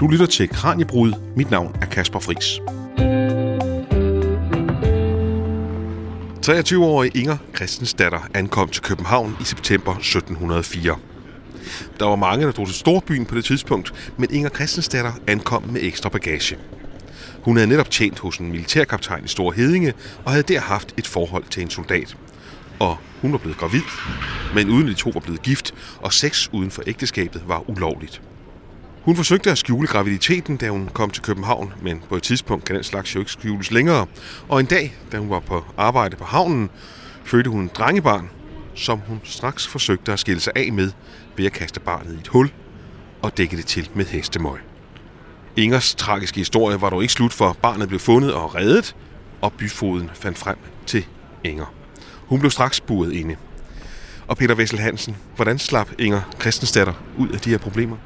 Du lytter til Kranjebrud. Mit navn er Kasper Fris. 23-årige Inger Christensdatter ankom til København i september 1704. Der var mange, der drog til storbyen på det tidspunkt, men Inger Christensdatter ankom med ekstra bagage. Hun havde netop tjent hos en militærkaptajn i Store Hedinge og havde der haft et forhold til en soldat. Og hun var blevet gravid, men uden de to var blevet gift, og sex uden for ægteskabet var ulovligt. Hun forsøgte at skjule graviditeten, da hun kom til København, men på et tidspunkt kan den slags jo ikke skjules længere. Og en dag, da hun var på arbejde på havnen, fødte hun en drengebarn, som hun straks forsøgte at skille sig af med ved at kaste barnet i et hul og dække det til med hestemøg. Ingers tragiske historie var dog ikke slut, for barnet blev fundet og reddet, og byfoden fandt frem til Inger. Hun blev straks buret inde. Og Peter Vessel Hansen, hvordan slap Inger Christensdatter ud af de her problemer?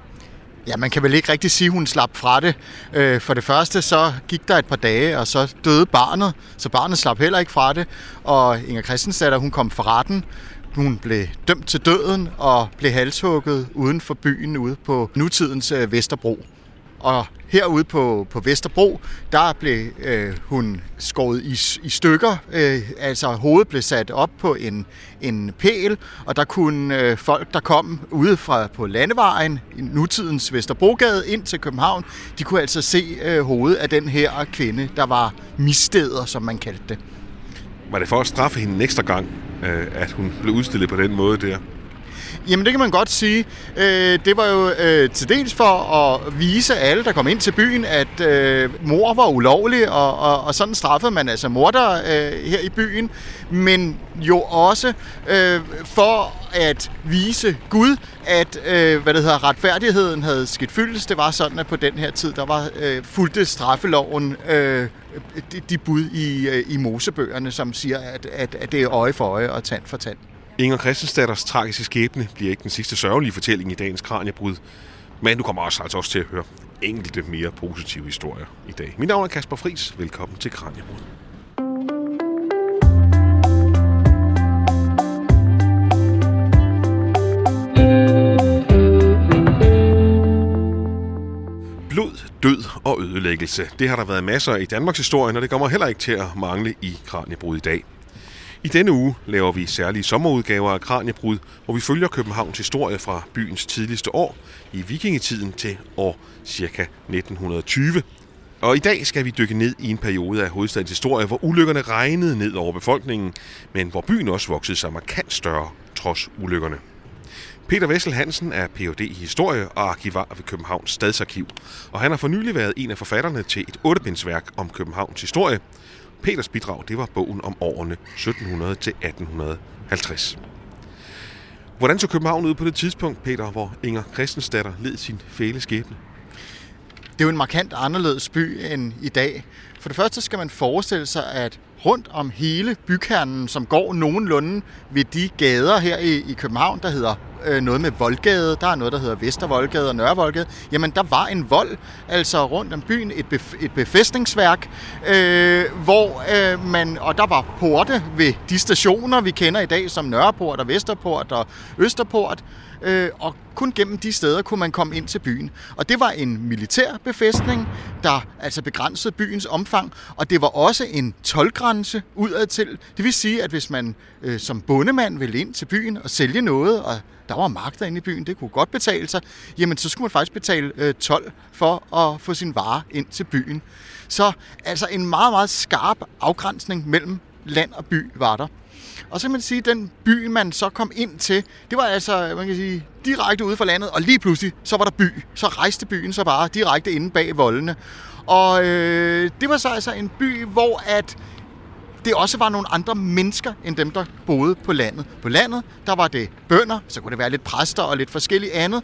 Ja, man kan vel ikke rigtig sige, at hun slap fra det. Øh, for det første, så gik der et par dage, og så døde barnet, så barnet slap heller ikke fra det. Og Inger Christensdatter, hun kom for retten. Hun blev dømt til døden og blev halshugget uden for byen ude på nutidens øh, Vesterbro. Og herude på, på Vesterbro, der blev øh, hun skåret i, i stykker. Øh, altså hovedet blev sat op på en, en pæl, og der kunne øh, folk, der kom ude fra på landevejen, i nutidens Vesterbrogade, ind til København, de kunne altså se øh, hovedet af den her kvinde, der var misteder, som man kaldte det. Var det for at straffe hende en ekstra gang, øh, at hun blev udstillet på den måde der? Jamen det kan man godt sige. Øh, det var jo øh, til dels for at vise alle, der kom ind til byen, at øh, mor var ulovlig, og, og, og sådan straffede man altså morder øh, her i byen. Men jo også øh, for at vise Gud, at øh, hvad det hedder, retfærdigheden havde skidt fyldes. Det var sådan, at på den her tid, der var øh, fulgte straffeloven øh, de, de bud i, øh, i Mosebøgerne, som siger, at, at, at det er øje for øje og tand for tand. Inger Christensdatters tragiske skæbne bliver ikke den sidste sørgelige fortælling i dagens Kranjebrud, men du kommer også altså også til at høre enkelte mere positive historier i dag. Mit navn er Kasper Fris. Velkommen til Kranjebrud. Blod, død og ødelæggelse. Det har der været masser i Danmarks historie, og det kommer heller ikke til at mangle i Kranjebrud i dag. I denne uge laver vi særlige sommerudgaver af Kranjebrud, hvor vi følger Københavns historie fra byens tidligste år i vikingetiden til år ca. 1920. Og i dag skal vi dykke ned i en periode af hovedstadens historie, hvor ulykkerne regnede ned over befolkningen, men hvor byen også voksede sig markant større trods ulykkerne. Peter Vessel Hansen er Ph.D. i historie og arkivar ved Københavns Stadsarkiv, og han har for nylig været en af forfatterne til et ottebindsværk om Københavns historie, Peters bidrag, det var bogen om årene 1700 til 1850. Hvordan så København ud på det tidspunkt, Peter, hvor Inger Christensdatter led sin fæle skæbne? Det er jo en markant anderledes by end i dag. For det første skal man forestille sig, at rundt om hele bykernen, som går nogenlunde ved de gader her i, i København, der hedder øh, noget med Voldgade, der er noget, der hedder Vestervoldgade og Nørrevoldgade, jamen der var en vold, altså rundt om byen, et, bef- et befæstningsværk, øh, hvor øh, man, og der var porte ved de stationer, vi kender i dag, som Nørreport og Vesterport og Østerport, øh, og kun gennem de steder kunne man komme ind til byen. Og det var en militær befæstning, der altså begrænsede byens omfang, og det var også en tolvgrænse udad til. Det vil sige, at hvis man øh, som bondemand ville ind til byen og sælge noget, og der var magter inde i byen, det kunne godt betale sig, jamen så skulle man faktisk betale øh, 12 for at få sin vare ind til byen. Så altså en meget, meget skarp afgrænsning mellem land og by var der. Og så kan man sige, at den by, man så kom ind til, det var altså, man kan sige, direkte ude fra landet, og lige pludselig, så var der by. Så rejste byen så bare direkte inde bag voldene. Og øh, det var så altså en by, hvor at det også var nogle andre mennesker, end dem, der boede på landet. På landet, der var det bønder, så kunne det være lidt præster og lidt forskelligt andet,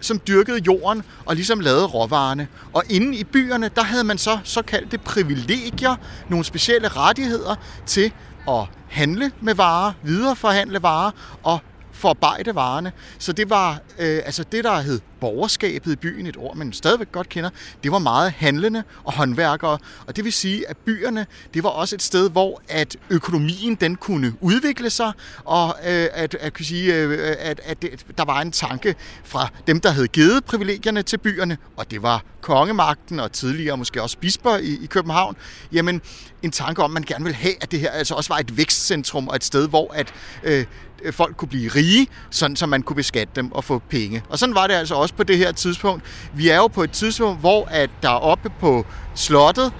som dyrkede jorden og ligesom lavede råvarerne. Og inde i byerne, der havde man så såkaldte privilegier, nogle specielle rettigheder til at handle med varer, videreforhandle varer og forarbejde varerne. Så det var øh, altså det, der hed borgerskabet i byen, et ord, man stadigvæk godt kender, det var meget handlende og håndværkere. Og det vil sige, at byerne, det var også et sted, hvor at økonomien den kunne udvikle sig, og øh, at, at, kunne sige, øh, at, at det, der var en tanke fra dem, der havde givet privilegierne til byerne, og det var kongemagten og tidligere måske også bisper i, i København, jamen en tanke om, at man gerne vil have, at det her altså også var et vækstcentrum og et sted, hvor at øh, folk kunne blive rige, sådan så man kunne beskatte dem og få penge. Og sådan var det altså også på det her tidspunkt. Vi er jo på et tidspunkt, hvor at der oppe på slottet,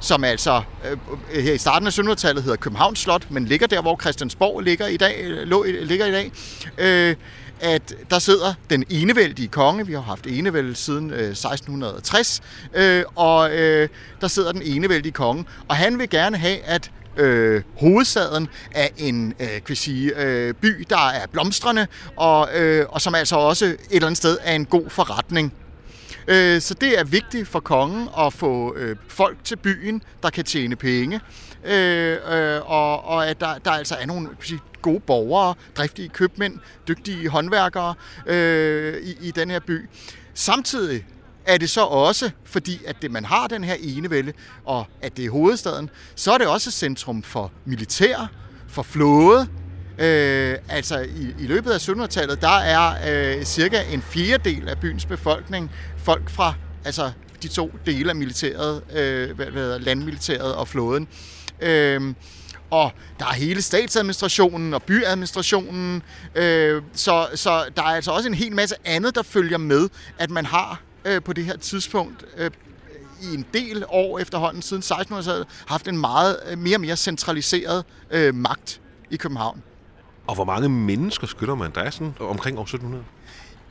som altså øh, her i starten af 1700-tallet hedder Københavns Slot, men ligger der, hvor Christiansborg ligger i dag, lå, ligger i dag øh, at der sidder den enevældige konge, vi har haft enevælde siden øh, 1660, øh, og øh, der sidder den enevældige konge, og han vil gerne have, at øh, hovedstaden af en øh, kan sige, øh, by, der er blomstrende, og, øh, og som altså også et eller andet sted er en god forretning. Øh, så det er vigtigt for kongen at få øh, folk til byen, der kan tjene penge, øh, øh, og, og at der, der altså er nogle sige, gode borgere, driftige købmænd, dygtige håndværkere øh, i, i den her by. Samtidig er det så også, fordi at det, man har den her enevælde, og at det er hovedstaden, så er det også centrum for militær, for flåde. Øh, altså i, i løbet af 1700-tallet, der er øh, cirka en fjerdedel af byens befolkning folk fra altså de to dele af militæret, øh, hvad, hvad, landmilitæret og flåden. Øh, og der er hele statsadministrationen og byadministrationen, øh, så, så der er altså også en hel masse andet, der følger med, at man har øh, på det her tidspunkt øh, i en del år efterhånden, siden 1600-tallet, haft en meget øh, mere og mere centraliseret øh, magt i København. Og hvor mange mennesker skylder man? Der er sådan omkring år 1700?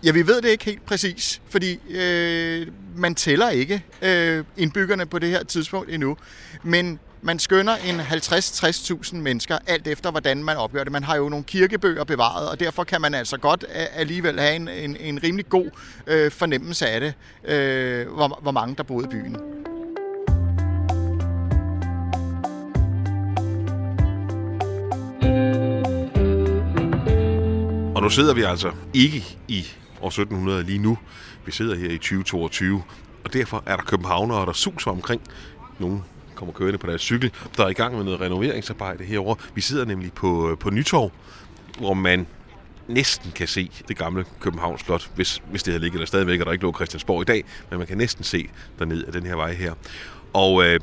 Ja, vi ved det ikke helt præcis, fordi øh, man tæller ikke øh, indbyggerne på det her tidspunkt endnu. Men man skønner en 50-60.000 mennesker, alt efter hvordan man opgør det. Man har jo nogle kirkebøger bevaret, og derfor kan man altså godt alligevel have en, en, en rimelig god øh, fornemmelse af det, øh, hvor, hvor mange der boede i byen. Og nu sidder vi altså ikke i år 1700 lige nu. Vi sidder her i 2022, og derfor er der københavnere, der suser omkring. Nogle kommer kørende på deres cykel, der er i gang med noget renoveringsarbejde herover. Vi sidder nemlig på, på Nytorv, hvor man næsten kan se det gamle Københavns Slot, hvis, hvis det havde ligget der stadigvæk, og der ikke lå Christiansborg i dag, men man kan næsten se dernede af den her vej her. Og øh,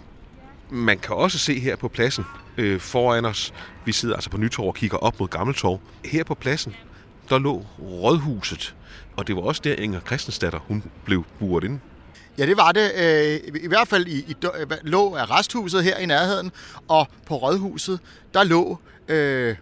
man kan også se her på pladsen øh, foran os, vi sidder altså på Nytorv og kigger op mod Gammeltorv. Her på pladsen, der lå Rådhuset, og det var også der Inger Christensdatter, hun blev buret ind. Ja, det var det. Øh, I hvert fald i, i lå arresthuset her i nærheden, og på Rådhuset, der lå øh,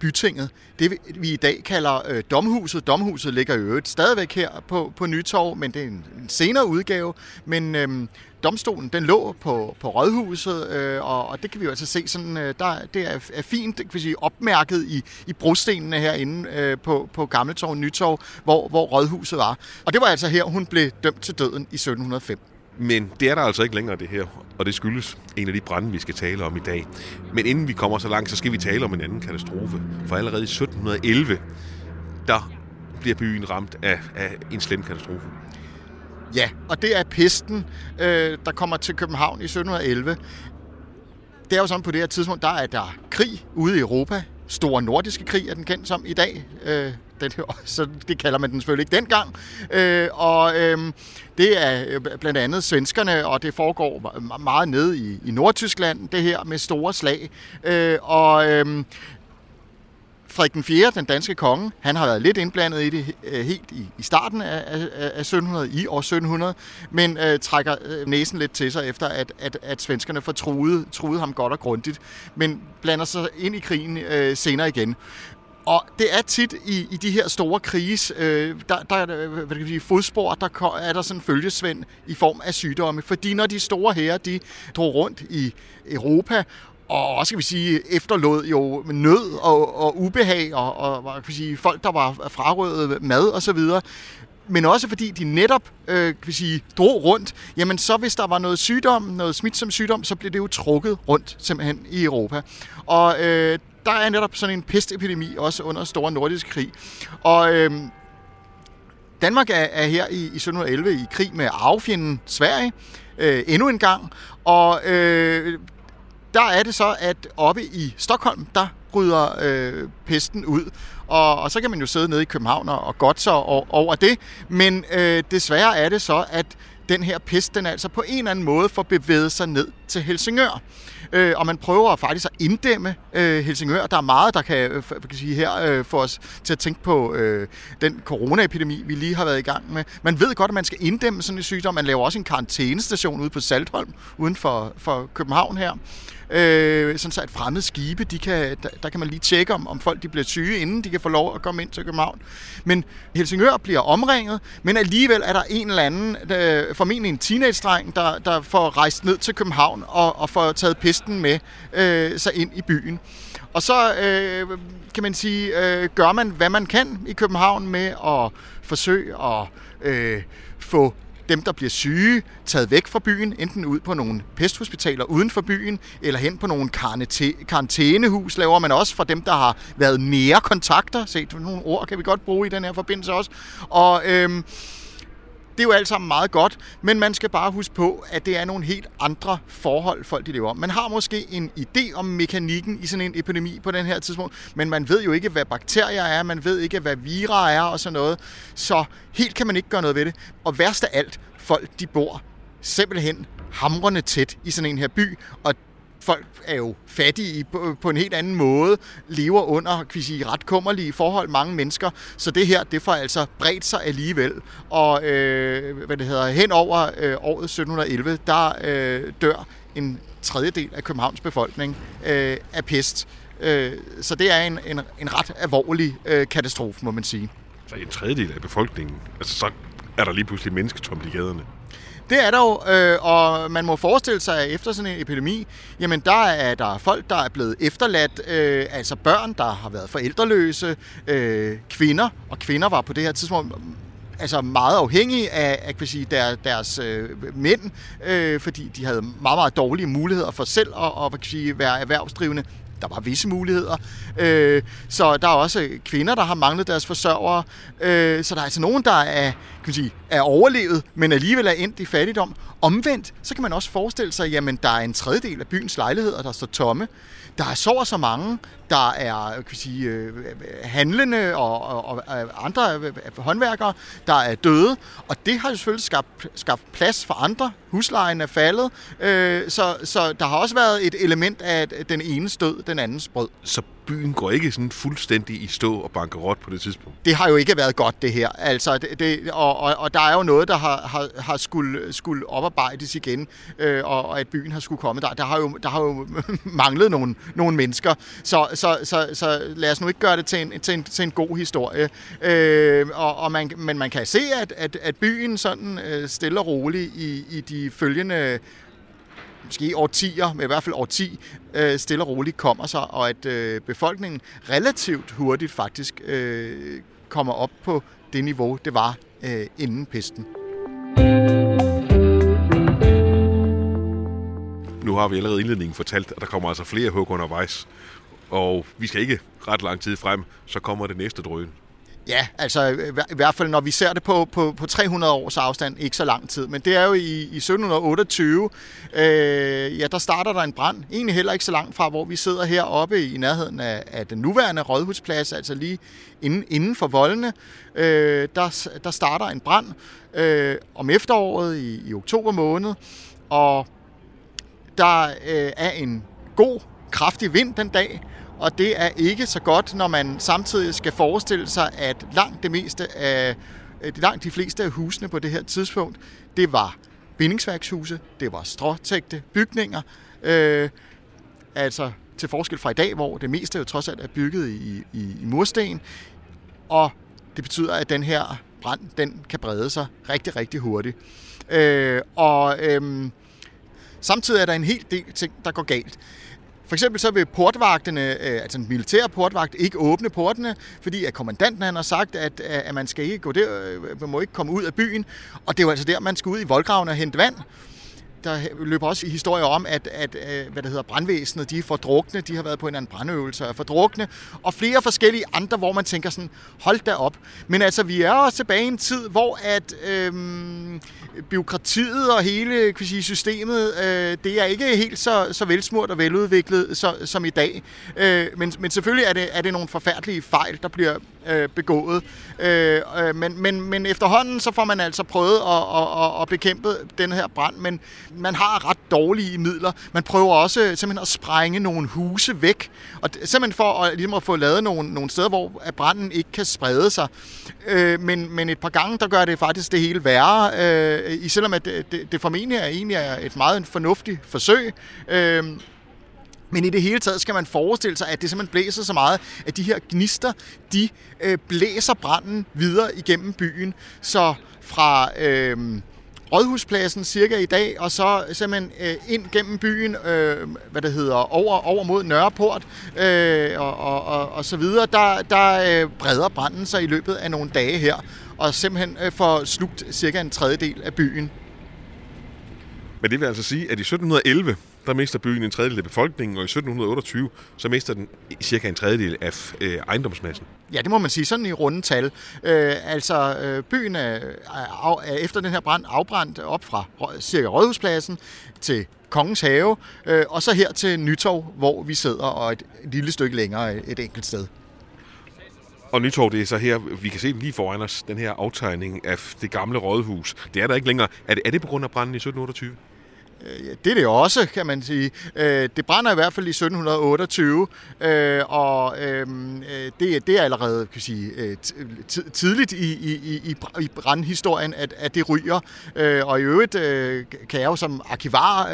bytinget. Det vi i dag kalder øh, Domhuset. Domhuset ligger jo øvrigt stadigvæk her på, på Nytorv, men det er en, en senere udgave. Men øh, domstolen, den lå på, på Rådhuset, øh, og, og det kan vi jo altså se sådan, øh, der, det er, er fint kan vi sige, opmærket i, i brostenene herinde øh, på, på Gammeltorv Nytorv, hvor, hvor Rådhuset var. Og det var altså her, hun blev dømt til døden i 1705. Men det er der altså ikke længere, det her. Og det skyldes en af de brænde, vi skal tale om i dag. Men inden vi kommer så langt, så skal vi tale om en anden katastrofe. For allerede i 1711, der bliver byen ramt af, af en slem katastrofe. Ja, og det er pesten, øh, der kommer til København i 1711. Det er jo sådan, på det her tidspunkt, der er der krig ude i Europa. Store nordiske krig er den kendt som i dag. Øh, den, så det kalder man den selvfølgelig ikke dengang. Øh, og øh, det er øh, blandt andet svenskerne, og det foregår meget nede i, i Nordtyskland, det her med store slag. Øh, og øh, Frederik den 4., den danske konge, han har været lidt indblandet i det øh, helt i, i starten af, af, af 1700, i år 1700, men øh, trækker øh, næsen lidt til sig efter, at, at, at svenskerne får truet, truet ham godt og grundigt, men blander sig ind i krigen øh, senere igen. Og det er tit i, i de her store kriges, øh, der, der øh, hvad kan sige, fodspor, der er der sådan følgesvend i form af sygdomme. Fordi når de store herrer, de drog rundt i Europa og også kan vi sige, efterlod jo nød og, og ubehag, og, og kan vi sige, folk, der var frarøvet mad og så videre. Men også fordi de netop øh, kan vi sige, drog rundt, jamen så hvis der var noget sygdom, noget smitsom sygdom, så blev det jo trukket rundt simpelthen i Europa. Og øh, der er netop sådan en pestepidemi også under Store Nordisk Krig. Og øh, Danmark er, er her i, i 1711 i krig med arvefjenden Sverige øh, endnu en gang, og øh, der er det så, at oppe i Stockholm, der bryder øh, pesten ud. Og, og så kan man jo sidde nede i København og, og godt så over det. Men øh, desværre er det så, at den her pest, den altså på en eller anden måde får bevæget sig ned til Helsingør. Øh, og man prøver faktisk at inddæmme øh, Helsingør. Der er meget, der kan, øh, kan sige her øh, få os til at tænke på øh, den coronaepidemi, vi lige har været i gang med. Man ved godt, at man skal inddæmme sådan en sygdom. Man laver også en karantænestation ude på Saltholm, uden for, for København her øh, sådan så at fremmede skibe, de kan, der, der kan man lige tjekke, om, om folk de bliver syge, inden de kan få lov at komme ind til København. Men Helsingør bliver omringet, men alligevel er der en eller anden, øh, formentlig en teenage-dreng, der, der får rejst ned til København og, og får taget pisten med øh, sig ind i byen. Og så øh, kan man sige, øh, gør man, hvad man kan i København med at forsøge at øh, få dem, der bliver syge, taget væk fra byen, enten ud på nogle pesthospitaler uden for byen, eller hen på nogle karantænehus, laver man også for dem, der har været nære kontakter. Se, nogle ord kan vi godt bruge i den her forbindelse også. Og øhm, det er jo alt sammen meget godt, men man skal bare huske på, at det er nogle helt andre forhold, folk de lever om. Man har måske en idé om mekanikken i sådan en epidemi på den her tidspunkt, men man ved jo ikke, hvad bakterier er, man ved ikke, hvad vira er og sådan noget. Så helt kan man ikke gøre noget ved det. Og værst af alt, folk de bor simpelthen hamrende tæt i sådan en her by, og folk er jo fattige på, på en helt anden måde, lever under kan vi sige, ret kummerlige forhold, mange mennesker, så det her, det får altså bredt sig alligevel. Og øh, hvad det hedder, hen over øh, året 1711, der øh, dør en tredjedel af Københavns befolkning øh, af pest. Øh, så det er en, en, en ret alvorlig øh, katastrofe, må man sige. Så en tredjedel af befolkningen, altså så er der lige pludselig mennesketomt i gaderne. Det er der jo, øh, og man må forestille sig, at efter sådan en epidemi, jamen der er der folk, der er blevet efterladt, øh, altså børn, der har været forældreløse, øh, kvinder, og kvinder var på det her tidspunkt altså meget afhængige af, at kan sige, der, deres øh, mænd, øh, fordi de havde meget, meget dårlige muligheder for selv at, at kan sige, være erhvervsdrivende der var visse muligheder. Øh, så der er også kvinder, der har manglet deres forsørgere. Øh, så der er altså nogen, der er, kan man sige, er overlevet, men alligevel er endt i fattigdom. Omvendt, så kan man også forestille sig, jamen der er en tredjedel af byens lejligheder, der står tomme. Der er så og så mange, der er kan sige, øh, handlende og, og, og øh, andre øh, håndværkere, der er døde. Og det har jo selvfølgelig skabt, skabt plads for andre. Huslejen er faldet. Øh, så, så der har også været et element af at den ene stød, den andens brød. Så byen går ikke sådan fuldstændig i stå og bankerot på det tidspunkt? Det har jo ikke været godt, det her. Altså, det, det, og, og, og der er jo noget, der har, har, har skulle, skulle oparbejdes igen, øh, og, og at byen har skulle komme. Der, der, har, jo, der har jo manglet nogle, nogle mennesker. Så, så, så, så lad os nu ikke gøre det til en, til en, til en god historie. Øh, og, og man, men man kan se, at, at, at byen sådan øh, stille og roligt i, i de følgende måske årtier, men i hvert fald årti, øh, stille og roligt kommer sig, og at øh, befolkningen relativt hurtigt faktisk øh, kommer op på det niveau, det var øh, inden pesten. Nu har vi allerede indledningen fortalt, at der kommer altså flere hug undervejs, og vi skal ikke ret lang tid frem, så kommer det næste drøn. Ja, altså i hvert fald når vi ser det på, på, på 300 års afstand, ikke så lang tid. Men det er jo i, i 1728, øh, ja, der starter der en brand. Egentlig heller ikke så langt fra, hvor vi sidder heroppe i nærheden af, af den nuværende rådhusplads, altså lige inden, inden for voldene. Øh, der, der starter en brand øh, om efteråret i, i oktober måned, og der øh, er en god, kraftig vind den dag, og det er ikke så godt, når man samtidig skal forestille sig, at langt det meste af langt de fleste af husene på det her tidspunkt, det var bindingsværkshuse, det var stråtægte bygninger, øh, altså til forskel fra i dag, hvor det meste jo trods alt er bygget i, i, i mursten, og det betyder, at den her brand, den kan brede sig rigtig, rigtig hurtigt. Øh, og øh, samtidig er der en hel del ting, der går galt. For eksempel så vil portvagtene, øh, altså en militær portvagt, ikke åbne portene, fordi at kommandanten han har sagt, at, øh, at man skal ikke gå der, øh, man må ikke komme ud af byen. Og det er jo altså der, man skal ud i voldgraven og hente vand der løber også historier om, at, at øh, hvad det hedder, brandvæsenet, de er fordrukne, de har været på en anden brandøvelse og er fordrukne, og flere forskellige andre, hvor man tænker sådan, hold da op. Men altså, vi er også tilbage i en tid, hvor at øhm, byråkratiet og hele kan sige, systemet, øh, det er ikke helt så, så velsmurt og veludviklet så, som i dag. Øh, men, men selvfølgelig er det, er det nogle forfærdelige fejl, der bliver øh, begået. Øh, øh, men, men, men efterhånden så får man altså prøvet at, at, at, at bekæmpe den her brand, men man har ret dårlige midler. Man prøver også øh, simpelthen at sprænge nogle huse væk, og simpelthen for at, ligesom at få lavet nogle, nogle steder, hvor branden ikke kan sprede sig. Øh, men, men et par gange, der gør det faktisk det hele værre, øh, i selvom at det, det, det formentlig er egentlig er et meget fornuftigt forsøg. Øh, men i det hele taget skal man forestille sig, at det simpelthen blæser så meget, at de her gnister, de øh, blæser branden videre igennem byen. Så fra øh, Rådhuspladsen cirka i dag, og så simpelthen øh, ind gennem byen, øh, hvad det hedder, over, over mod Nørreport øh, og, og, og, og så videre, der, der øh, breder branden sig i løbet af nogle dage her, og simpelthen øh, får slugt cirka en tredjedel af byen. Men det vil altså sige, at i 1711, der mister byen en tredjedel af befolkningen, og i 1728, så mister den cirka en tredjedel af øh, ejendomsmassen. Ja, det må man sige, sådan i runde tal. Øh, altså, øh, byen er, er, er efter den her brand afbrændt op fra cirka Rådhuspladsen til Kongens Have, øh, og så her til Nytorv, hvor vi sidder, og et, et lille stykke længere et enkelt sted. Og Nytorv, det er så her, vi kan se lige foran os, den her aftegning af det gamle rådhus. Det er der ikke længere. Er det, er det på grund af branden i 1728? Øh, ja, det er det også, kan man sige. Øh, det brænder i hvert fald i 1728, øh, og øhm, det, det er allerede kan sige, tidligt i, i, i, i brandhistorien, at, at det ryger. Og i øvrigt kan jeg jo som arkivar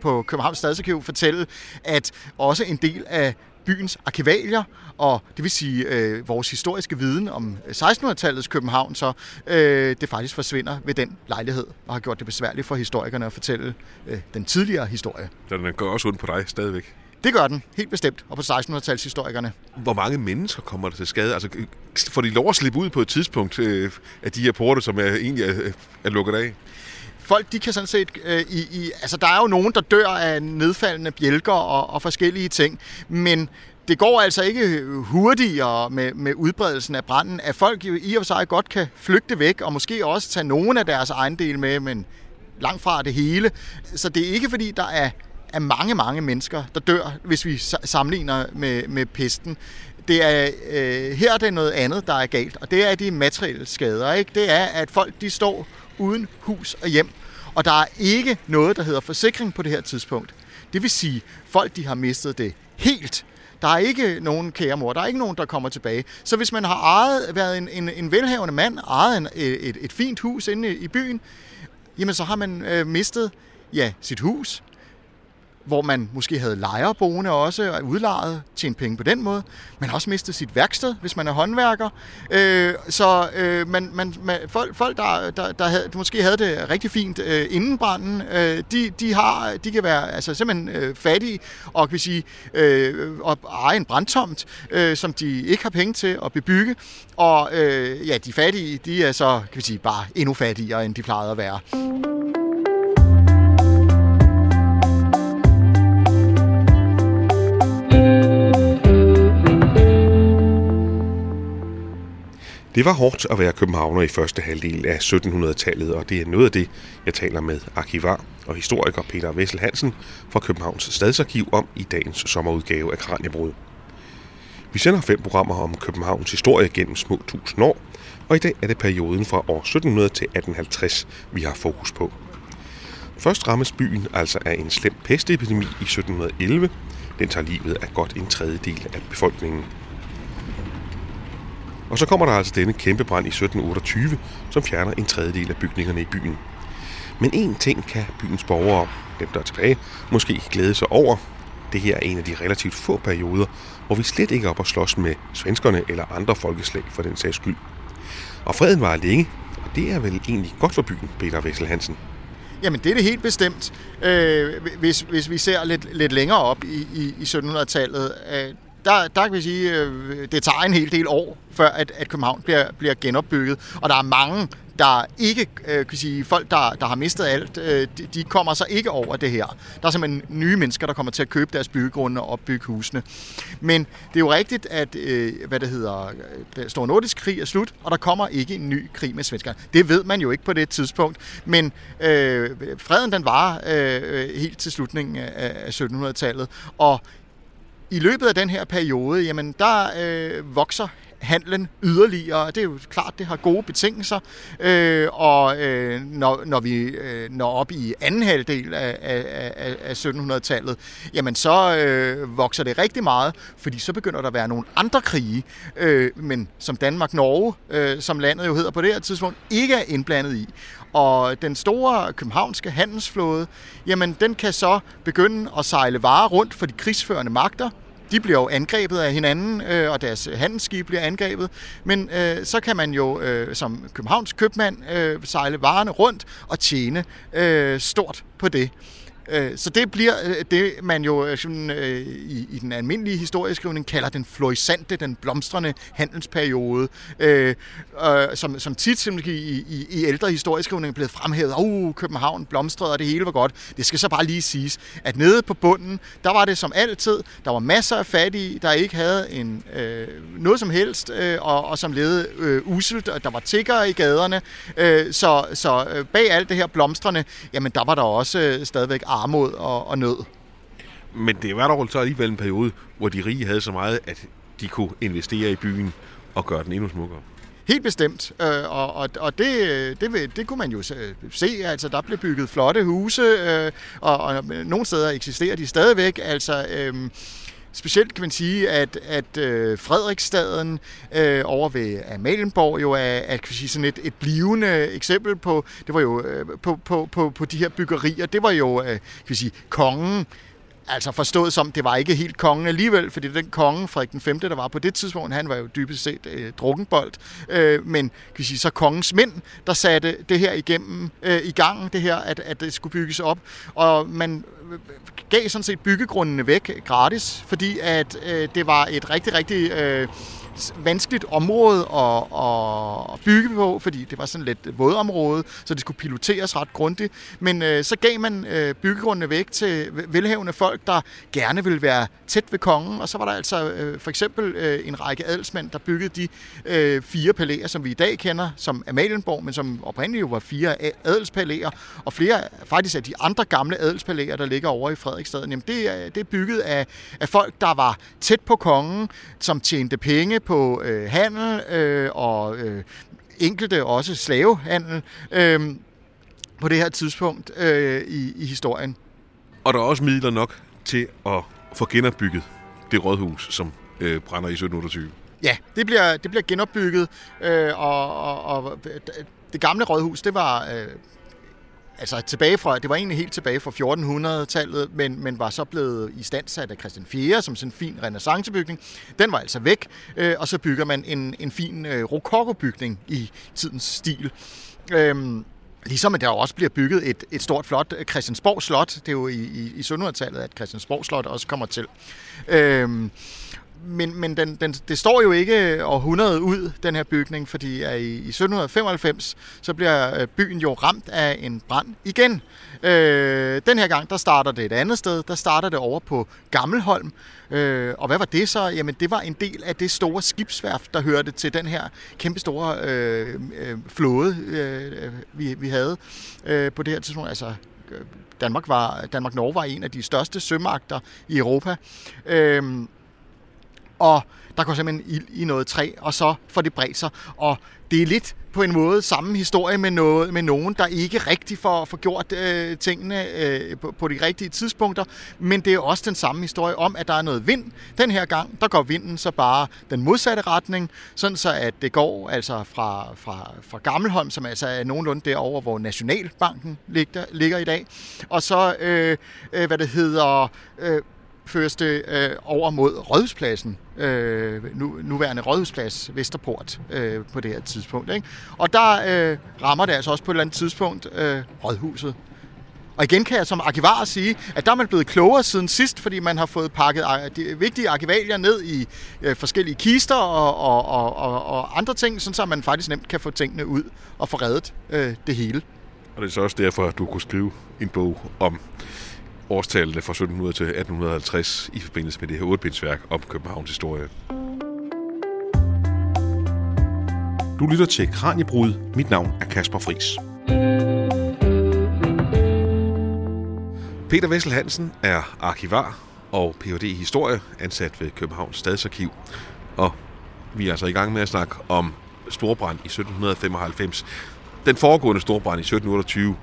på Københavns Stadsarkiv fortælle, at også en del af byens arkivalier, og det vil sige øh, vores historiske viden om 1600-tallets København, så øh, det faktisk forsvinder ved den lejlighed, og har gjort det besværligt for historikerne at fortælle øh, den tidligere historie. Så den går også ondt på dig stadigvæk? Det gør den, helt bestemt, og på 1600 historikerne. Hvor mange mennesker kommer der til skade? Altså, får de lov at slippe ud på et tidspunkt øh, af de her porte, som er, egentlig er, er lukket af? Folk, de kan sådan set... Øh, i, i, altså, der er jo nogen, der dør af nedfaldende bjælker og, og forskellige ting, men det går altså ikke hurtigere med, med udbredelsen af branden, at folk jo i og for sig godt kan flygte væk, og måske også tage nogle af deres ejendele med, men langt fra det hele. Så det er ikke fordi, der er, er mange, mange mennesker, der dør, hvis vi sammenligner med, med pesten. Det er, øh, her er det noget andet, der er galt, og det er de materielle skader. Ikke? Det er, at folk de står uden hus og hjem, og der er ikke noget, der hedder forsikring på det her tidspunkt. Det vil sige, folk de har mistet det helt. Der er ikke nogen kære mor, der er ikke nogen, der kommer tilbage. Så hvis man har ejet, været en, en, en velhavende mand, ejet en, et, et fint hus inde i byen, jamen så har man øh, mistet ja, sit hus, hvor man måske havde lejerboende også, og udlejet, tjent penge på den måde. Man har også mistet sit værksted, hvis man er håndværker. Øh, så øh, man, man, man, folk, folk der, der, der havde, måske havde det rigtig fint øh, inden branden, øh, de, de, har, de kan være altså, simpelthen øh, fattige og kan sige, øh, og eje en brandtomt, øh, som de ikke har penge til at bebygge. Og øh, ja, de fattige, de er så kan vi sige, bare endnu fattigere, end de plejede at være. Det var hårdt at være københavner i første halvdel af 1700-tallet, og det er noget af det, jeg taler med arkivar og historiker Peter Vessel Hansen fra Københavns Stadsarkiv om i dagens sommerudgave af Kranjebrud. Vi sender fem programmer om Københavns historie gennem små tusind år, og i dag er det perioden fra år 1700 til 1850, vi har fokus på. Først rammes byen altså af en slem pestepidemi i 1711. Den tager livet af godt en tredjedel af befolkningen. Og så kommer der altså denne kæmpe brand i 1728, som fjerner en tredjedel af bygningerne i byen. Men en ting kan byens borgere, dem der er tilbage, måske glæde sig over. Det her er en af de relativt få perioder, hvor vi slet ikke er op og slås med svenskerne eller andre folkeslag for den sags skyld. Og freden var længe, og det er vel egentlig godt for byen, Peter Vessel Hansen. Jamen, det er det helt bestemt. Øh, hvis, hvis vi ser lidt, lidt længere op i, i, i 1700-tallet, øh, der, der kan vi sige, øh, det tager en hel del år, før at, at København bliver, bliver genopbygget. Og der er mange der ikke, øh, kan sige, folk, der, der har mistet alt, øh, de, de kommer så ikke over det her. Der er simpelthen nye mennesker, der kommer til at købe deres byggegrunde og bygge husene. Men det er jo rigtigt, at øh, hvad det hedder, øh, den store nordiske krig er slut, og der kommer ikke en ny krig med svenskerne. Det ved man jo ikke på det tidspunkt, men øh, freden den var øh, øh, helt til slutningen af, af 1700-tallet, og i løbet af den her periode, jamen der øh, vokser handlen yderligere. Det er jo klart, det har gode betingelser, øh, og øh, når, når vi øh, når op i anden halvdel af, af, af, af 1700-tallet, jamen så øh, vokser det rigtig meget, fordi så begynder der at være nogle andre krige, øh, men som Danmark-Norge, øh, som landet jo hedder på det her tidspunkt, ikke er indblandet i. Og den store københavnske handelsflåde, jamen den kan så begynde at sejle varer rundt for de krigsførende magter, de bliver jo angrebet af hinanden, øh, og deres handelsskib bliver angrebet. Men øh, så kan man jo øh, som Københavns købmand øh, sejle varerne rundt og tjene øh, stort på det. Øh, så det bliver øh, det, man jo øh, sådan, øh, i, i den almindelige historieskrivning kalder den florissante, den blomstrende handelsperiode, øh, som, som tit i, i, i ældre historieskrivning er blevet fremhævet. Åh, oh, København blomstrede, og det hele var godt. Det skal så bare lige siges, at nede på bunden, der var det som altid. Der var masser af fattige, der ikke havde en, øh, noget som helst, øh, og, og som levede øh, uselt, og der var tiggere i gaderne. Øh, så så bag alt det her blomstrende, jamen der var der også øh, stadigvæk armod og, og nød. Men det var dog så alligevel en periode, hvor de rige havde så meget, at de kunne investere i byen og gøre den endnu smukkere. Helt bestemt, øh, og, og, og det, det, det kunne man jo se, altså der blev bygget flotte huse, øh, og, og nogle steder eksisterer de stadigvæk, altså øh, Specielt kan man sige, at, at øh, Frederiksstaden øh, over ved øh, Amalienborg jo er, er kan sige, sådan et, et blivende eksempel på, det var jo øh, på, på, på, på de her byggerier. Det var jo øh, kan vi sige, kongen, Altså forstået som, det var ikke helt kongen alligevel, fordi den konge, Frederik den 5., der var på det tidspunkt, han var jo dybest set øh, drukkenbold. Øh, men kan vi sige, så kongens mænd, der satte det her igennem øh, i gang, det her, at, at det skulle bygges op. Og man gav sådan set byggegrundene væk gratis, fordi at øh, det var et rigtig, rigtig... Øh, vanskeligt område at, at bygge på, fordi det var sådan lidt vådområde, så det skulle piloteres ret grundigt. Men øh, så gav man øh, byggegrundene væk til velhavende folk, der gerne ville være tæt ved kongen, og så var der altså øh, for eksempel øh, en række adelsmænd, der byggede de øh, fire palæer, som vi i dag kender som Amalienborg, men som oprindeligt jo var fire adelspalæer, og flere faktisk af de andre gamle adelspalæer, der ligger over i Frederiksstaden, jamen det, er, det er bygget af, af folk, der var tæt på kongen, som tjente penge på øh, handel øh, og øh, enkelte også slavehandel øh, på det her tidspunkt øh, i, i historien. Og der er også midler nok til at få genopbygget det rådhus, som øh, brænder i 1728. Ja, det bliver, det bliver genopbygget, øh, og, og, og det gamle rådhus, det var øh, altså tilbage fra, det var egentlig helt tilbage fra 1400-tallet, men, men var så blevet i standsat af Christian 4. som sådan en fin renaissancebygning. Den var altså væk, øh, og så bygger man en, en fin øh, rokokobygning i tidens stil. Øhm, Ligesom at der også bliver bygget et, et stort, flot øh, Christiansborg Slot. Det er jo i, i, i 1700-tallet, at Christiansborg Slot også kommer til. Øhm, men men den, den, det står jo ikke øh, århundrede ud, den her bygning, fordi at i, i 1795, så bliver øh, byen jo ramt af en brand igen. Øh, den her gang, der starter det et andet sted. Der starter det over på Gammelholm. Øh, og hvad var det så? Jamen, det var en del af det store skibsværft, der hørte til den her kæmpe store øh, øh, flåde, øh, vi, vi havde øh, på det her tidspunkt. Altså, øh, Danmark var Danmark Norge var en af de største sømagter i Europa. Øh, og der går simpelthen ild i noget træ, og så får det bredt sig. Og det er lidt på en måde samme historie med, noget, med nogen, der ikke rigtig får, får gjort øh, tingene øh, på, på de rigtige tidspunkter, men det er også den samme historie om, at der er noget vind. Den her gang, der går vinden så bare den modsatte retning, sådan så at det går altså fra, fra, fra Gammelholm, som altså er nogenlunde derovre, hvor Nationalbanken ligger, ligger i dag, og så, øh, øh, hvad det hedder, øh, føres det øh, over mod Rådhuspladsen, øh, nu, nuværende Rådhusplads Vesterport øh, på det her tidspunkt. Ikke? Og der øh, rammer det altså også på et eller andet tidspunkt øh, Rådhuset. Og igen kan jeg som arkivar sige, at der er man blevet klogere siden sidst, fordi man har fået pakket de vigtige arkivalier ned i øh, forskellige kister og, og, og, og, og andre ting, sådan så man faktisk nemt kan få tingene ud og få reddet øh, det hele. Og det er så også derfor, at du kunne skrive en bog om årstallene fra 1700 til 1850 i forbindelse med det her ottebindsværk om Københavns historie. Du lytter til Kranjebrud. Mit navn er Kasper Fris. Peter Vessel Hansen er arkivar og Ph.D. i historie, ansat ved Københavns Stadsarkiv. Og vi er altså i gang med at snakke om storbrand i 1795. Den foregående storbrand i 1728,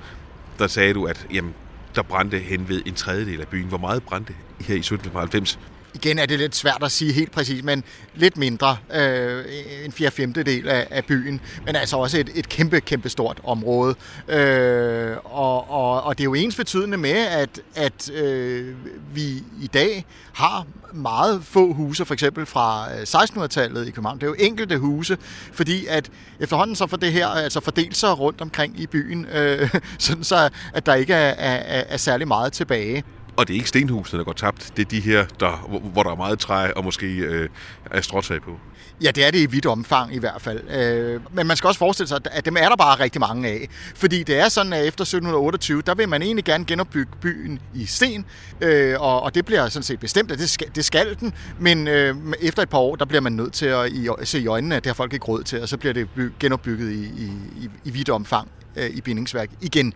der sagde du, at jamen, der brændte hen ved en tredjedel af byen. Hvor meget brændte her i 1795? Igen er det lidt svært at sige helt præcis, men lidt mindre, øh, en fjerde femtedel af, af byen, men altså også et, et kæmpe, kæmpe stort område. Øh, og, og, og det er jo ens betydende med, at, at øh, vi i dag har meget få huse, for eksempel fra øh, 1600-tallet i København. Det er jo enkelte huse, fordi at efterhånden så får det her altså fordelt sig rundt omkring i byen, øh, sådan så at der ikke er, er, er særlig meget tilbage. Og det er ikke stenhusene, der går tabt. Det er de her, der, hvor der er meget træ og måske øh, er stråtag på. Ja, det er det i vidt omfang i hvert fald. Øh, men man skal også forestille sig, at dem er der bare rigtig mange af. Fordi det er sådan, at efter 1728, der vil man egentlig gerne genopbygge byen i sten. Øh, og, og det bliver sådan set bestemt, at det skal, det skal den. Men øh, efter et par år, der bliver man nødt til at i, se i øjnene, at det har folk ikke råd til. Og så bliver det genopbygget i, i, i, i vidt omfang øh, i bindingsværk igen.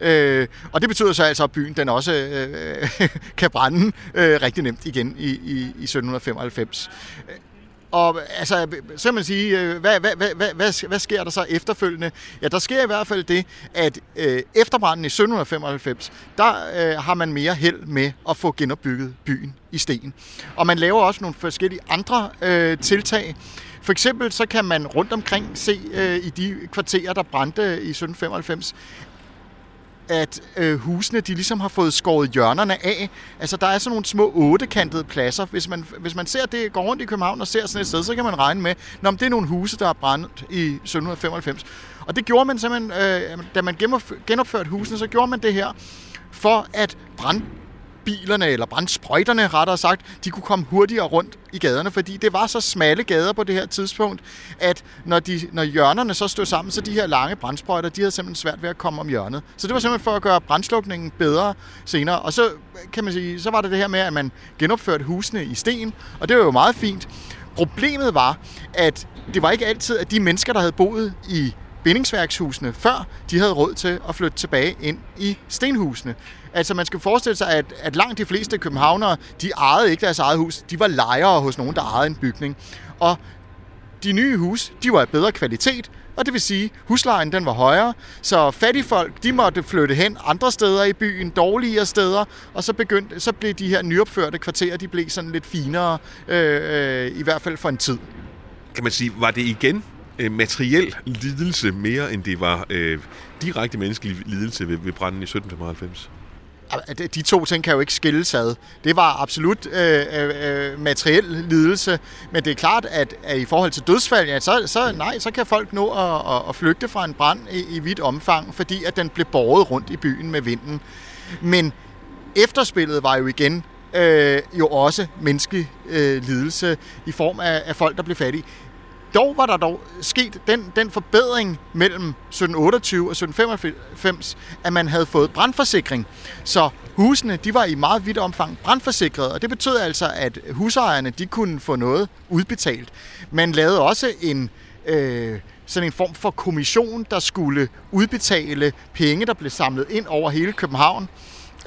Øh, og det betyder så altså, at byen den også øh, kan brænde øh, rigtig nemt igen i, i, i 1795. Øh, og altså, så kan man sige, øh, hvad, hvad, hvad, hvad, hvad, hvad sker der så efterfølgende? Ja, der sker i hvert fald det, at øh, efter branden i 1795, der øh, har man mere held med at få genopbygget byen i sten. Og man laver også nogle forskellige andre øh, tiltag. For eksempel så kan man rundt omkring se øh, i de kvarterer, der brændte i 1795, at øh, husene de ligesom har fået skåret hjørnerne af. Altså der er sådan nogle små ottekantede pladser. Hvis man, hvis man ser det, går rundt i København og ser sådan et sted, så kan man regne med, at det er nogle huse, der er brændt i 1795. Og det gjorde man simpelthen, øh, da man genopførte husene, så gjorde man det her for at brand bilerne, eller brandsprøjterne rettere sagt, de kunne komme hurtigere rundt i gaderne, fordi det var så smalle gader på det her tidspunkt, at når, de, når hjørnerne så stod sammen, så de her lange brandsprøjter, de havde simpelthen svært ved at komme om hjørnet. Så det var simpelthen for at gøre brandslukningen bedre senere. Og så kan man sige, så var det det her med, at man genopførte husene i sten, og det var jo meget fint. Problemet var, at det var ikke altid, at de mennesker, der havde boet i bindingsværkshusene før, de havde råd til at flytte tilbage ind i stenhusene. Altså man skal forestille sig, at, at langt de fleste københavnere, de ejede ikke deres eget hus. De var lejere hos nogen, der ejede en bygning. Og de nye hus, de var af bedre kvalitet, og det vil sige, at huslejen den var højere, så fattige folk, de måtte flytte hen andre steder i byen, dårligere steder, og så, begyndte, så blev de her nyopførte kvarterer, de blev sådan lidt finere, øh, øh, i hvert fald for en tid. Kan man sige, var det igen øh, materiel lidelse mere, end det var øh, direkte menneskelig lidelse ved, ved branden i 1795? De to ting kan jo ikke skilles ad. Det var absolut øh, øh, øh, materiel lidelse, men det er klart, at, at i forhold til dødsfald, ja, så, så, nej, så kan folk nå at, at, at flygte fra en brand i, i vidt omfang, fordi at den blev båret rundt i byen med vinden. Men efterspillet var jo igen øh, jo også menneskelig øh, lidelse i form af, af folk, der blev fattige. Dog var der dog sket den, den forbedring mellem 1728 og 1795, at man havde fået brandforsikring. Så husene de var i meget vidt omfang brandforsikrede, og det betød altså, at husejerne de kunne få noget udbetalt. Man lavede også en... Øh, sådan en form for kommission, der skulle udbetale penge, der blev samlet ind over hele København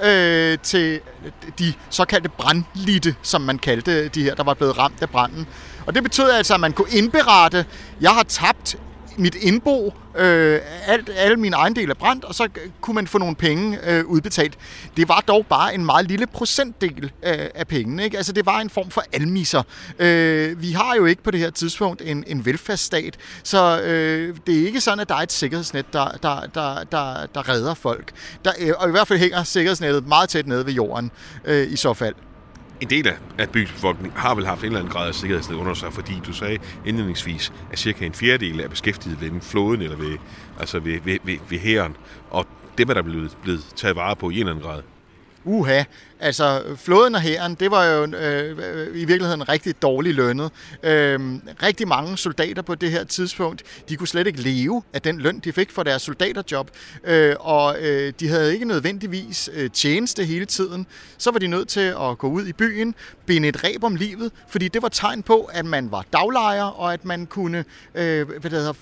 øh, til de såkaldte brandlitte, som man kaldte de her, der var blevet ramt af branden. Og det betød altså, at man kunne indberette, jeg har tabt mit indbo, øh, alt, alle mine ejendele er brændt, og så kunne man få nogle penge øh, udbetalt. Det var dog bare en meget lille procentdel af, af pengene. Ikke? Altså det var en form for almiser. Øh, vi har jo ikke på det her tidspunkt en, en velfærdsstat, så øh, det er ikke sådan, at der er et sikkerhedsnet, der, der, der, der, der redder folk. Der, øh, og i hvert fald hænger sikkerhedsnettet meget tæt nede ved jorden øh, i så fald en del af bygningsbefolkningen har vel haft en eller anden grad af sikkerhedsnet under sig, fordi du sagde indledningsvis, at cirka en fjerdedel er beskæftiget ved floden flåden eller ved, altså ved, ved, ved, ved hæren. Og dem er der blevet, blevet taget vare på i en eller anden grad. Uha, altså flåden og hæren, det var jo øh, i virkeligheden rigtig dårligt lønnet. Øh, rigtig mange soldater på det her tidspunkt, de kunne slet ikke leve af den løn, de fik for deres soldaterjob, øh, og øh, de havde ikke nødvendigvis øh, tjeneste hele tiden. Så var de nødt til at gå ud i byen, binde et ræb om livet, fordi det var tegn på, at man var daglejer, og at man kunne øh, hvad det hedder,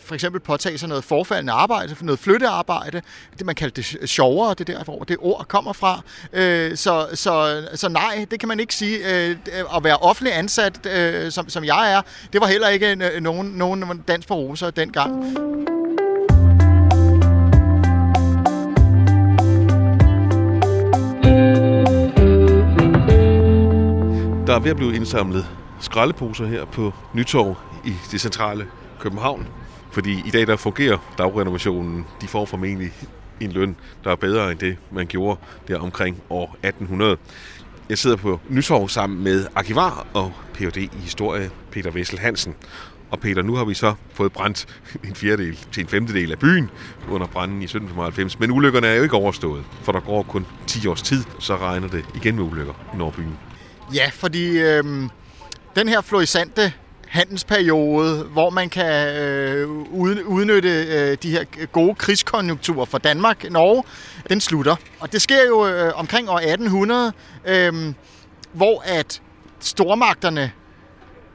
for eksempel påtage sig noget forfaldende arbejde, noget flyttearbejde, det man kaldte det sjovere, det der, hvor det ord kommer fra. Øh, så, så, så så nej, det kan man ikke sige. Øh, at være offentlig ansat, øh, som, som jeg er, det var heller ikke øh, nogen, nogen dans på roser dengang. Der er ved at blive indsamlet skraldeposer her på Nytorv i det centrale København. Fordi i dag der fungerer dagrenovationen. De får formentlig en løn, der er bedre end det, man gjorde der omkring år 1800. Jeg sidder på Nytorv sammen med arkivar og Ph.D. i historie, Peter Vessel Hansen. Og Peter, nu har vi så fået brændt en fjerdedel til en femtedel af byen under branden i 1795. Men ulykkerne er jo ikke overstået, for der går kun 10 års tid, så regner det igen med ulykker i Nordbyen. Ja, fordi øh, den her florisante handelsperiode, hvor man kan øh, udnytte øh, de her gode krigskonjunkturer for Danmark, Norge, den slutter. Og det sker jo øh, omkring år 1800, øh, hvor at stormagterne,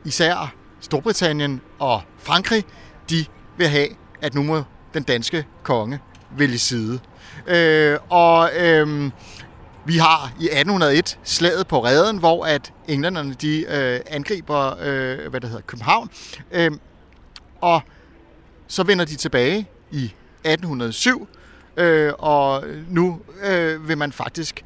især Storbritannien og Frankrig, de vil have, at nu må den danske konge vælge side. Øh, og øh, vi har i 1801 slaget på Reden, hvor at englænderne de øh, angriber øh, hvad det hedder, København. Øh, og så vender de tilbage i 1807, øh, og nu øh, vil man faktisk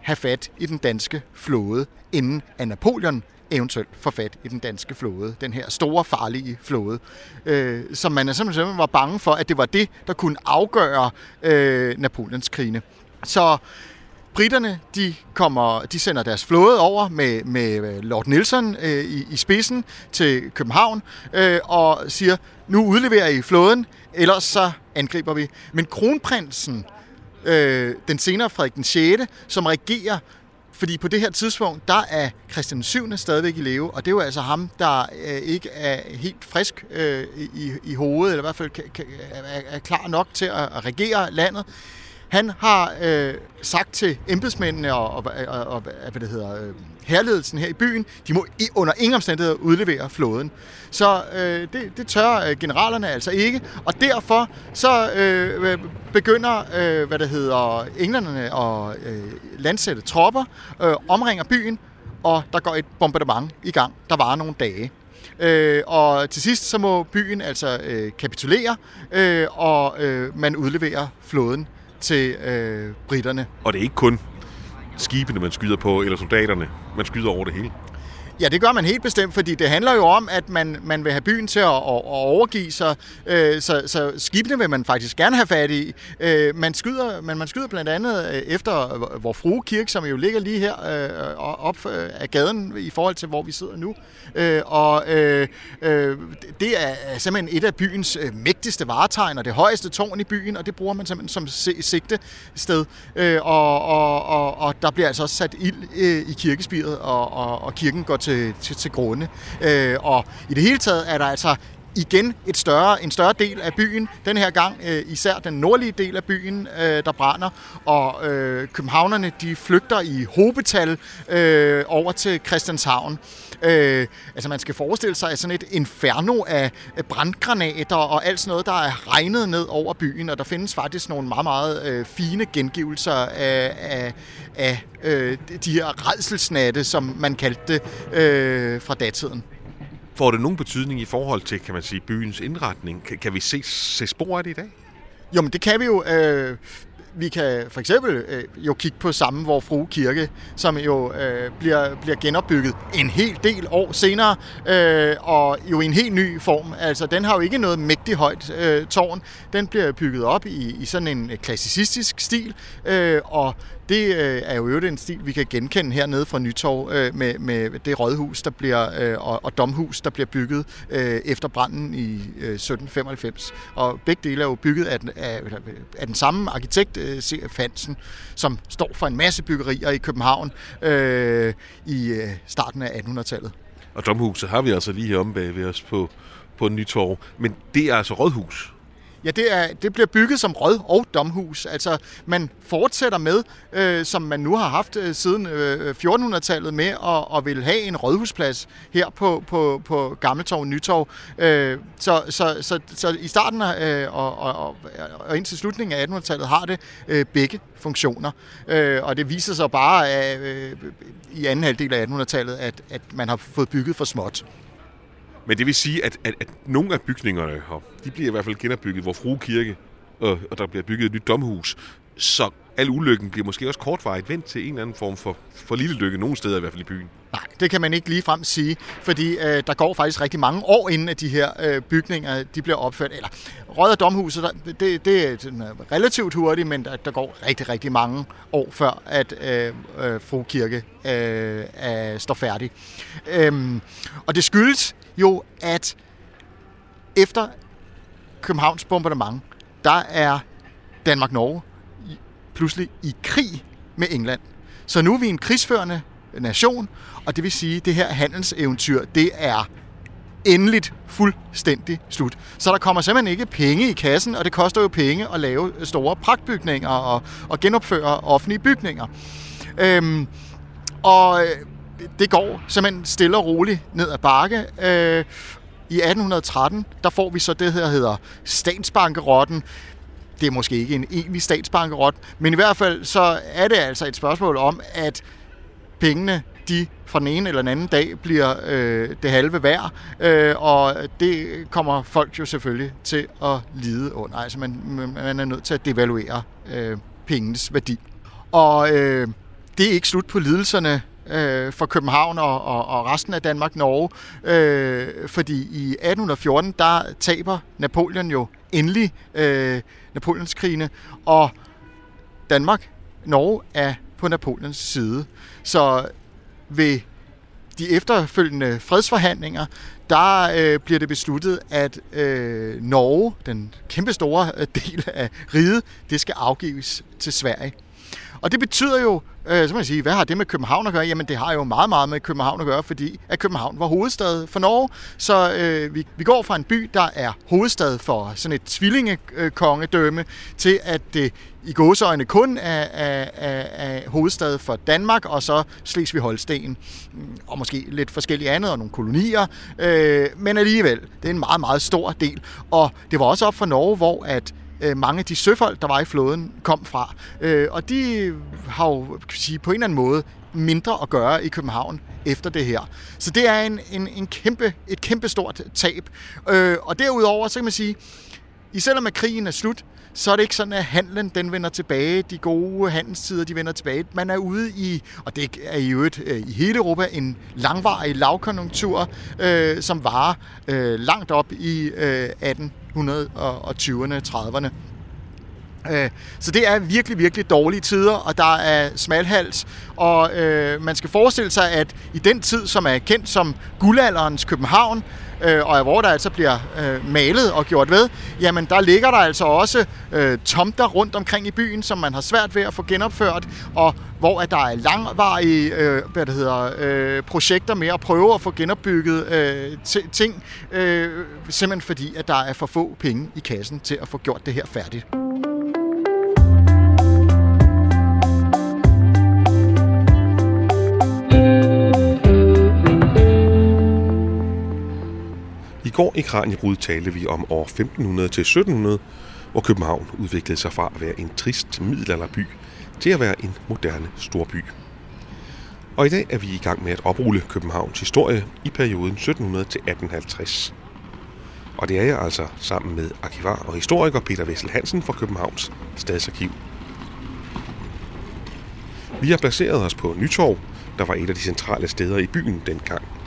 have fat i den danske flåde, inden at Napoleon eventuelt får fat i den danske flåde. Den her store, farlige flåde. Øh, som man simpelthen var bange for, at det var det, der kunne afgøre øh, Napoleons krigene. Så britterne de kommer, de sender deres flåde over med, med øh, Lord Nelson øh, i, i spidsen til København øh, og siger, nu udleverer I flåden, ellers så angriber vi. Men kronprinsen, øh, den senere Frederik den 6., som regerer fordi på det her tidspunkt, der er Christian 7. stadigvæk i leve, og det er jo altså ham, der øh, ikke er helt frisk øh, i, i hovedet, eller i hvert fald kan, kan, er, er klar nok til at, at regere landet. Han har øh, sagt til embedsmændene og, og, og, og hvad det hedder, øh, herledelsen her i byen, de må i, under ingen omstændigheder udlevere flåden. Så øh, det, det tør øh, generalerne altså ikke, og derfor så øh, øh begynder, øh, hvad det hedder, englænderne at øh, landsætte tropper, øh, omringer byen, og der går et bombardement i gang, der varer nogle dage. Øh, og til sidst så må byen altså øh, kapitulere, øh, og øh, man udleverer flåden til øh, britterne. Og det er ikke kun skibene, man skyder på, eller soldaterne. Man skyder over det hele. Ja, det gør man helt bestemt, fordi det handler jo om, at man, man vil have byen til at, at, at overgive sig. Øh, så, så skibene vil man faktisk gerne have fat i. Øh, man skyder, men man skyder blandt andet øh, efter hvor Frue Kirke, som jo ligger lige her øh, op øh, af gaden i forhold til, hvor vi sidder nu. Øh, og øh, øh, det er simpelthen et af byens øh, mægtigste varetegn, og det højeste tårn i byen, og det bruger man simpelthen som sigte sted. Øh, og, og, og, og der bliver altså også sat ild øh, i kirkespiret, og, og, og kirken går til til, til, til grunde. Øh, og i det hele taget er der altså igen et større, en større del af byen, den her gang øh, især den nordlige del af byen, øh, der brænder, og øh, københavnerne de flygter i hobetal øh, over til Christianshavn. Øh, altså man skal forestille sig sådan et inferno af brandgranater og alt sådan noget, der er regnet ned over byen, og der findes faktisk nogle meget, meget øh, fine gengivelser af, af, af øh, de her redselsnatte, som man kaldte det øh, fra datiden. Får det nogen betydning i forhold til, kan man sige, byens indretning? Kan, kan vi se, se spor af det i dag? Jo, men det kan vi jo. Øh, vi kan for eksempel øh, jo kigge på samme Vor Frue Kirke, som jo øh, bliver, bliver genopbygget en hel del år senere, øh, og jo i en helt ny form. Altså, den har jo ikke noget mægtig højt øh, tårn. Den bliver bygget op i, i sådan en øh, klassicistisk stil, øh, og det øh, er jo øvrigt en stil, vi kan genkende hernede fra Nytorv øh, med, med det rådhus der bliver, øh, og, og domhus, der bliver bygget øh, efter branden i øh, 1795. Og begge dele er jo bygget af den, af, af den samme arkitekt, øh, C.F. Hansen, som står for en masse byggerier i København øh, i øh, starten af 1800-tallet. Og domhuset har vi altså lige her om bag ved os på, på Nytorv. Men det er altså rådhus. Ja, det, er, det bliver bygget som råd- og domhus. Altså, man fortsætter med, øh, som man nu har haft øh, siden øh, 1400-tallet, med at, at vil have en rådhusplads her på, på, på Gammeltorv Nytorv. Øh, så, så, så, så i starten øh, og, og, og indtil slutningen af 1800-tallet har det øh, begge funktioner. Øh, og det viser sig bare øh, i anden halvdel af 1800-tallet, at, at man har fået bygget for småt. Men det vil sige, at, at, at nogle af bygningerne her, de bliver i hvert fald genopbygget, hvor Frue Kirke, og, og der bliver bygget et nyt domhus. Så al ulykken bliver måske også kortvarigt vendt til en eller anden form for, for lille lykke, nogle steder i hvert fald i byen. Nej, det kan man ikke lige frem sige, fordi øh, der går faktisk rigtig mange år inden, at de her øh, bygninger de bliver opført. Eller Rød og Domhuset, der, det, det er øh, relativt hurtigt, men der, der går rigtig, rigtig mange år før, at øh, øh, Fru Kirke øh, er, står færdig. Øhm, og det skyldes jo, at efter Københavns bombardement, der er Danmark-Norge pludselig i krig med England. Så nu er vi en krigsførende nation, og det vil sige, at det her handelseventyr, det er endeligt fuldstændig slut. Så der kommer simpelthen ikke penge i kassen, og det koster jo penge at lave store pragtbygninger og, og genopføre offentlige bygninger. Øhm, og øh, det går simpelthen stille og roligt ned ad bakke. Øh, I 1813, der får vi så det her hedder statsbankerotten. Det er måske ikke en egentlig statsbankerot, men i hvert fald så er det altså et spørgsmål om, at pengene de fra den ene eller den anden dag bliver øh, det halve værd, øh, og det kommer folk jo selvfølgelig til at lide under. Altså man, man er nødt til at devaluere øh, pengenes værdi. Og øh, det er ikke slut på lidelserne øh, for København og, og, og resten af Danmark-Norge, øh, fordi i 1814, der taber Napoleon jo endelig øh, Napoleonskrigene, og Danmark, Norge er på Napoleons side. Så ved de efterfølgende fredsforhandlinger, der øh, bliver det besluttet, at øh, Norge, den kæmpestore øh, del af riget, det skal afgives til Sverige. Og det betyder jo, øh, så kan man sige, hvad har det med København at gøre? Jamen det har jo meget, meget med København at gøre, fordi at København var hovedstad for Norge. Så øh, vi, vi går fra en by, der er hovedstad for sådan et tvillingekongedømme, til at det i gåseøjne kun er, er, er, er hovedstad for Danmark, og så Slesvig-Holsten, mm, og måske lidt forskellige andet, og nogle kolonier. Øh, men alligevel, det er en meget, meget stor del. Og det var også op for Norge, hvor at øh, mange af de søfolk, der var i flåden, kom fra. Øh, og de har jo kan sige, på en eller anden måde mindre at gøre i København efter det her. Så det er en, en, en kæmpe, et kæmpe stort tab. Øh, og derudover, så kan man sige, i selvom at krigen er slut, så er det ikke sådan, at handlen den vender tilbage. De gode handelstider, de vender tilbage. Man er ude i, og det er i øvrigt øh, i hele Europa, en langvarig lavkonjunktur, øh, som varer øh, langt op i øh, 1920'erne, 30'erne. Øh, så det er virkelig, virkelig dårlige tider, og der er smalhals. Og øh, man skal forestille sig, at i den tid, som er kendt som guldalderens København, øh, øh, og hvor der altså bliver øh, malet og gjort ved, jamen der ligger der altså også øh, tomter rundt omkring i byen, som man har svært ved at få genopført, og hvor at der er langvarige øh, hvad det hedder, øh, projekter med at prøve at få genopbygget øh, ting, øh, simpelthen fordi, at der er for få penge i kassen til at få gjort det her færdigt. Går i Kranjebrud talte vi om år 1500 til 1700, hvor København udviklede sig fra at være en trist middelalderby til at være en moderne storby. Og i dag er vi i gang med at oprulle Københavns historie i perioden 1700 til 1850. Og det er jeg altså sammen med arkivar og historiker Peter Vessel Hansen fra Københavns Stadsarkiv. Vi har placeret os på Nytorv, der var et af de centrale steder i byen dengang.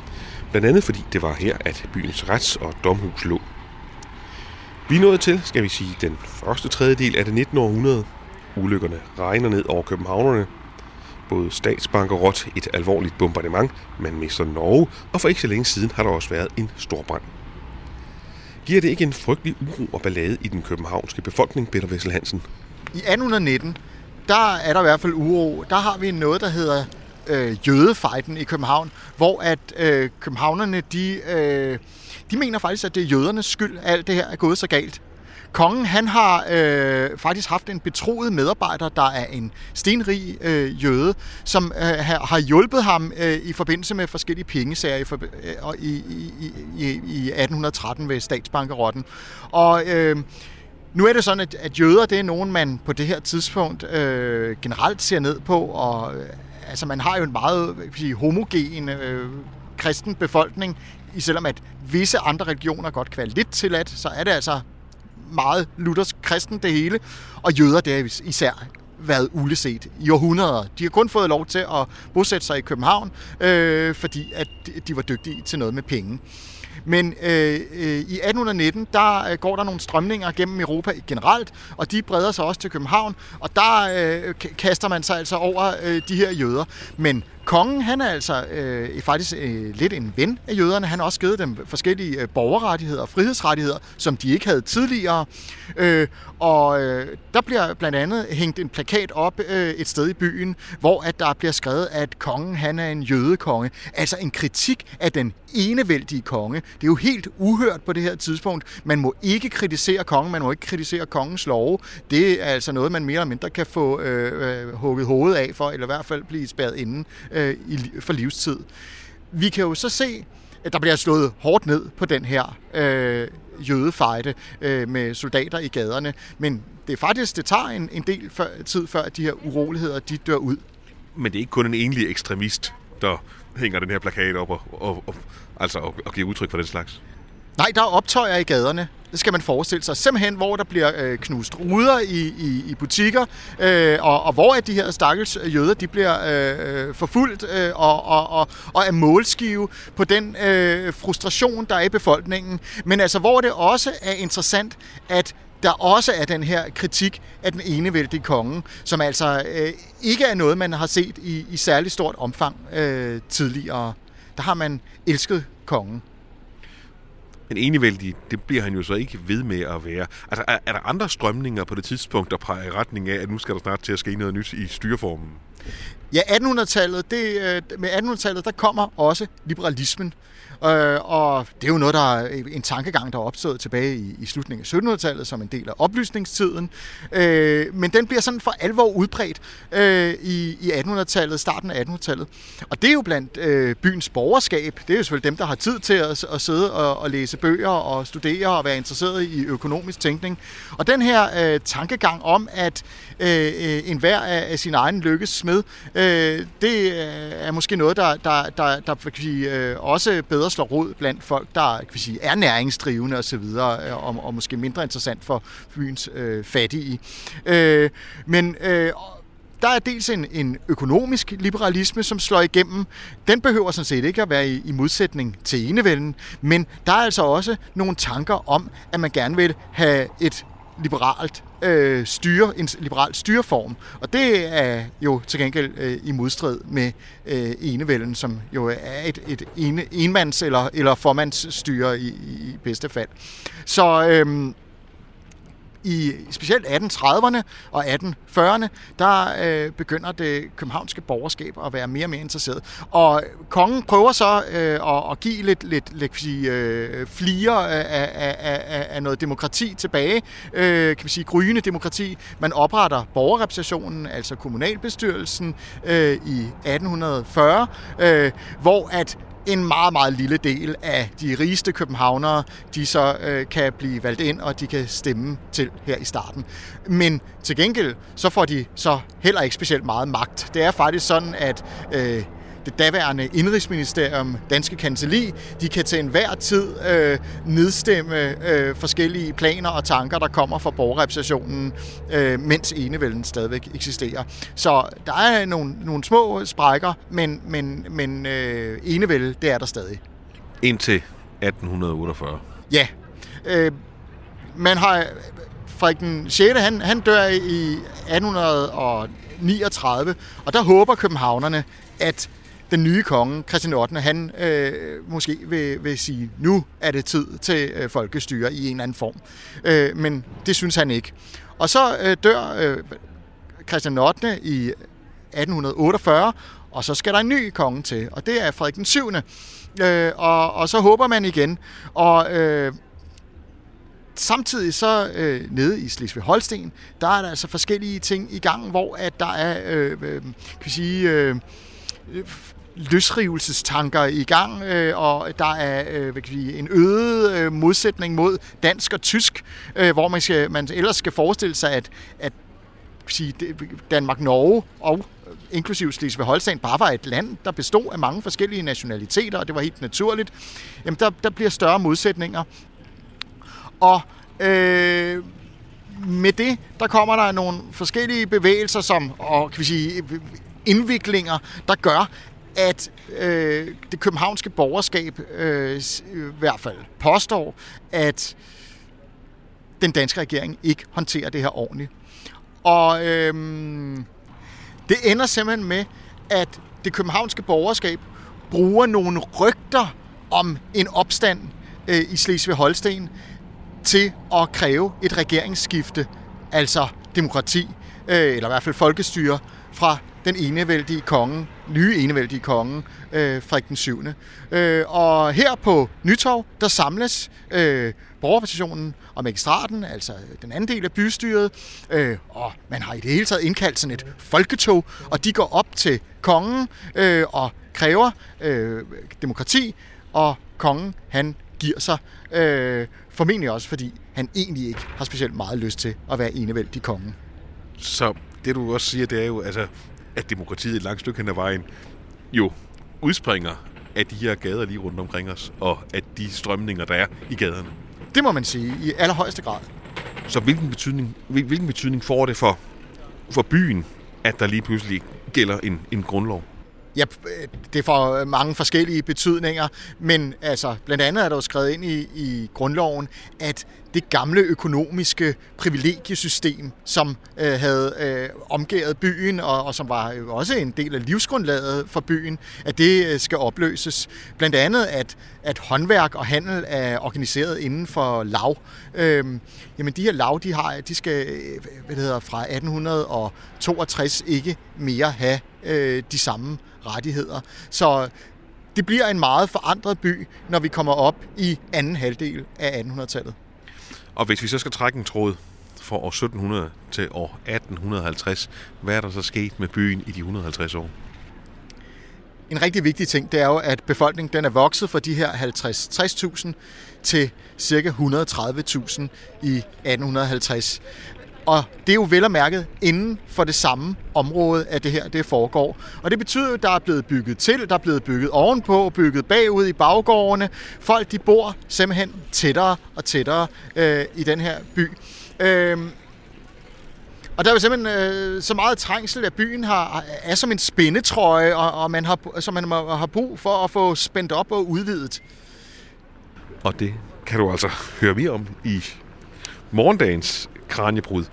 Blandt andet fordi det var her, at byens rets- og domhus lå. Vi nåede til, skal vi sige, den første tredjedel af det 19. århundrede. Ulykkerne regner ned over københavnerne. Både statsbankerot, et alvorligt bombardement, man mister Norge, og for ikke så længe siden har der også været en stor brand. Giver det ikke en frygtelig uro og ballade i den københavnske befolkning, Peter Vessel Hansen? I 1819, der er der i hvert fald uro. Der har vi noget, der hedder øh, jødefejden i København, hvor at øh, københavnerne, de, øh, de mener faktisk, at det er jødernes skyld, at alt det her er gået så galt. Kongen han har øh, faktisk haft en betroet medarbejder, der er en stenrig øh, jøde, som øh, har hjulpet ham øh, i forbindelse med forskellige pengesager i, for, øh, i, i, i, i 1813 ved statsbankerotten. Og øh, nu er det sådan, at, at jøder det er nogen, man på det her tidspunkt øh, generelt ser ned på, og øh, altså man har jo en meget sige, homogen øh, kristen befolkning, i selvom at visse andre religioner godt kan være lidt tilladt, så er det altså meget luthersk kristen det hele, og jøder det er især været uleset i århundreder. De har kun fået lov til at bosætte sig i København, øh, fordi at de var dygtige til noget med penge. Men øh, øh, i 1819, der øh, går der nogle strømninger gennem Europa generelt, og de breder sig også til København, og der øh, kaster man sig altså over øh, de her jøder. Men kongen, han er altså øh, faktisk øh, lidt en ven af jøderne. Han har også givet dem forskellige øh, borgerrettigheder og frihedsrettigheder, som de ikke havde tidligere. Øh, og øh, der bliver blandt andet hængt en plakat op øh, et sted i byen, hvor at der bliver skrevet, at kongen han er en jødekonge. Altså en kritik af den enevældige konge. Det er jo helt uhørt på det her tidspunkt. Man må ikke kritisere kongen, man må ikke kritisere kongens love. Det er altså noget, man mere eller mindre kan få øh, øh, hugget hovedet af for, eller i hvert fald blive spærret inden øh, Øh, i, for livstid. Vi kan jo så se, at der bliver slået hårdt ned på den her øh, jødefejde øh, med soldater i gaderne. Men det er faktisk, det tager en, en del før, tid før, at de her uroligheder de dør ud. Men det er ikke kun en enlig ekstremist, der hænger den her plakat op og, og, og, altså, og, og giver udtryk for den slags? Nej, der er optøjer i gaderne. Det skal man forestille sig. Simpelthen, hvor der bliver øh, knust ruder i, i, i butikker, øh, og, og hvor at de her stakkels jøder, de bliver øh, øh, forfulgt øh, og, og, og, og er målskive på den øh, frustration, der er i befolkningen. Men altså, hvor det også er interessant, at der også er den her kritik af den enevældige konge, som altså øh, ikke er noget, man har set i, i særlig stort omfang øh, tidligere. Der har man elsket kongen. Men enevældig, det bliver han jo så ikke ved med at være. Altså, er, er der andre strømninger på det tidspunkt, der peger i retning af, at nu skal der snart til at ske noget nyt i styreformen? Ja, 1800-tallet, det, øh, med 1800-tallet, der kommer også liberalismen. Øh, og det er jo noget, der er en tankegang, der er opstået tilbage i, i slutningen af 1700-tallet som en del af oplysningstiden. Øh, men den bliver sådan for alvor udbredt øh, i, i 1800-tallet, starten af 1800-tallet. Og det er jo blandt øh, byens borgerskab. Det er jo selvfølgelig dem, der har tid til at, at sidde og, og læse bøger og studere og være interesseret i økonomisk tænkning. Og den her øh, tankegang om, at øh, øh enhver af, af sin egen lykkes smed, øh, det øh, er måske noget, der, der, der, der kan sige, øh, også bedre slår rod blandt folk, der kan sige, er næringsdrivende osv., og, øh, og, og måske mindre interessant for byens øh, fattige. Øh, men øh, der er dels en, en økonomisk liberalisme, som slår igennem. Den behøver sådan set ikke at være i, i modsætning til enevælden, men der er altså også nogle tanker om, at man gerne vil have et liberalt øh, styre, en liberal styreform. Og det er jo til gengæld øh, i modstrid med øh, enevælden, som jo er et, et ene, enmands- eller, eller formandsstyre i, i bedste fald. Så øh, i specielt 1830'erne og 1840'erne, der øh, begynder det københavnske borgerskab at være mere og mere interesseret. Og kongen prøver så øh, at, at give lidt, lidt, lidt sige, øh, flere af, af, af, af noget demokrati tilbage, øh, kan vi sige gryende demokrati. Man opretter borgerrepræsentationen, altså kommunalbestyrelsen, øh, i 1840, øh, hvor at en meget, meget lille del af de rigeste københavnere, de så øh, kan blive valgt ind, og de kan stemme til her i starten. Men til gengæld, så får de så heller ikke specielt meget magt. Det er faktisk sådan, at øh, det daværende indrigsministerium, Danske Kancelli, de kan til enhver tid øh, nedstemme øh, forskellige planer og tanker, der kommer fra borgerrepræsentationen, øh, mens enevælden stadigvæk eksisterer. Så der er nogle, nogle små sprækker, men, men, men øh, enevælde, det er der stadig. Indtil 1848. Ja. Øh, man har... Frederik den 6. Han, han dør i 1839, og der håber københavnerne, at den nye konge, Christian 8., han øh, måske vil, vil sige, nu er det tid til øh, folkestyre i en eller anden form. Øh, men det synes han ikke. Og så øh, dør øh, Christian 8. i 1848, og så skal der en ny konge til, og det er Frederik den 7. Øh, og, og så håber man igen. Og øh, samtidig så øh, nede i Slesvig-Holsten, der er der altså forskellige ting i gang, hvor at der er, øh, øh, kan vi sige, øh, løsrivelsestanker i gang, øh, og der er øh, hvad kan sige, en øget øh, modsætning mod dansk og tysk, øh, hvor man, skal, man ellers skal forestille sig, at, at sige, Danmark-Norge og inklusive Slesvig-Holstein, bare var et land, der bestod af mange forskellige nationaliteter, og det var helt naturligt, jamen der, der bliver større modsætninger. Og øh, med det, der kommer der nogle forskellige bevægelser, som, og kan vi sige, indviklinger, der gør, at øh, det københavnske borgerskab øh, i hvert fald påstår, at den danske regering ikke håndterer det her ordentligt. Og øh, det ender simpelthen med, at det københavnske borgerskab bruger nogle rygter om en opstand øh, i Slesvig-Holsten til at kræve et regeringsskifte, altså demokrati, øh, eller i hvert fald folkestyre, fra den enevældige konge, nye enevældige konge, øh, Frederik den 7. Øh, og her på Nytorv, der samles øh, borgerpositionen og magistraten, altså øh, den anden del af bystyret, øh, og man har i det hele taget indkaldt sådan et folketog, og de går op til kongen øh, og kræver øh, demokrati, og kongen, han giver sig, øh, formentlig også fordi han egentlig ikke har specielt meget lyst til at være enevældig konge. Så det du også siger, det er jo, altså, at demokratiet et langt stykke hen ad vejen jo udspringer af de her gader lige rundt omkring os, og af de strømninger, der er i gaderne. Det må man sige, i allerhøjeste grad. Så hvilken betydning, hvilken betydning får det for, for byen, at der lige pludselig gælder en, en grundlov? Ja, det får mange forskellige betydninger, men altså, blandt andet er der jo skrevet ind i, i grundloven, at det gamle økonomiske privilegiesystem, som øh, havde øh, omgået byen, og, og som var jo også en del af livsgrundlaget for byen, at det øh, skal opløses. Blandt andet, at, at håndværk og handel er organiseret inden for lav. Øh, jamen, de her lav, de, har, de skal øh, hvad det hedder, fra 1862 ikke mere have øh, de samme rettigheder. Så det bliver en meget forandret by, når vi kommer op i anden halvdel af 1800-tallet. Og hvis vi så skal trække en tråd fra år 1700 til år 1850, hvad er der så sket med byen i de 150 år? En rigtig vigtig ting, det er jo, at befolkningen den er vokset fra de her 50-60.000 til ca. 130.000 i 1850. Og det er jo vel og mærket inden for det samme område, at det her det foregår. Og det betyder at der er blevet bygget til, der er blevet bygget ovenpå, bygget bagud i baggårdene. Folk de bor simpelthen tættere og tættere øh, i den her by. Øh, og der er jo simpelthen øh, så meget trængsel, at byen har, er som en spændetrøje, og, og man har, som man har brug for at få spændt op og udvidet. Og det kan du altså høre mere om i morgendagens Kranjebrud,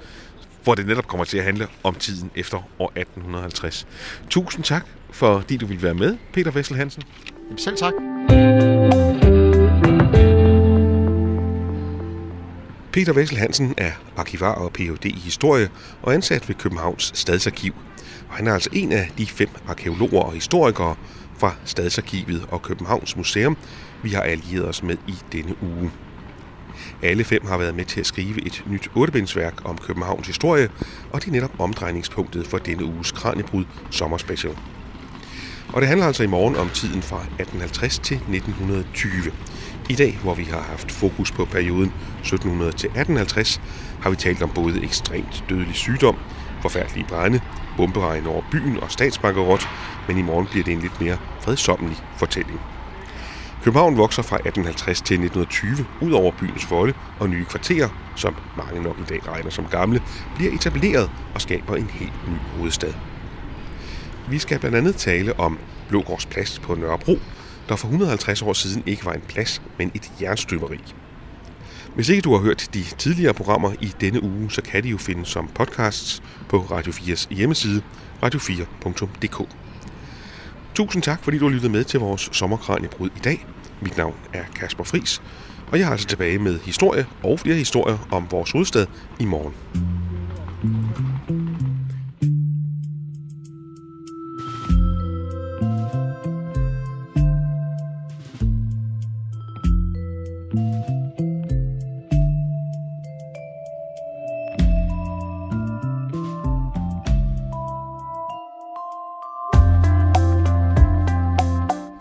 hvor det netop kommer til at handle om tiden efter år 1850. Tusind tak, fordi du ville være med, Peter Vessel Hansen. Selv tak. Peter Vessel Hansen er arkivar og Ph.D. i historie og ansat ved Københavns Stadsarkiv. Og han er altså en af de fem arkeologer og historikere fra Stadsarkivet og Københavns Museum, vi har allieret os med i denne uge. Alle fem har været med til at skrive et nyt ottebindsværk om Københavns historie, og det er netop omdrejningspunktet for denne uges Kranjebrud sommerspecial. Og det handler altså i morgen om tiden fra 1850 til 1920. I dag, hvor vi har haft fokus på perioden 1700 til 1850, har vi talt om både ekstremt dødelig sygdom, forfærdelige brænde, bomberegn over byen og statsbankerot, men i morgen bliver det en lidt mere fredsommelig fortælling. København vokser fra 1850 til 1920 ud over byens volde, og nye kvarterer, som mange nok i dag regner som gamle, bliver etableret og skaber en helt ny hovedstad. Vi skal blandt andet tale om Blågårds Plads på Nørrebro, der for 150 år siden ikke var en plads, men et jernstøberi. Hvis ikke du har hørt de tidligere programmer i denne uge, så kan de jo findes som podcasts på Radio 4's hjemmeside, radio4.dk. Tusind tak, fordi du har lyttet med til vores sommerkranjebrud i dag. Mit navn er Kasper Fris, og jeg er altså tilbage med historie og flere historier om vores hovedstad i morgen.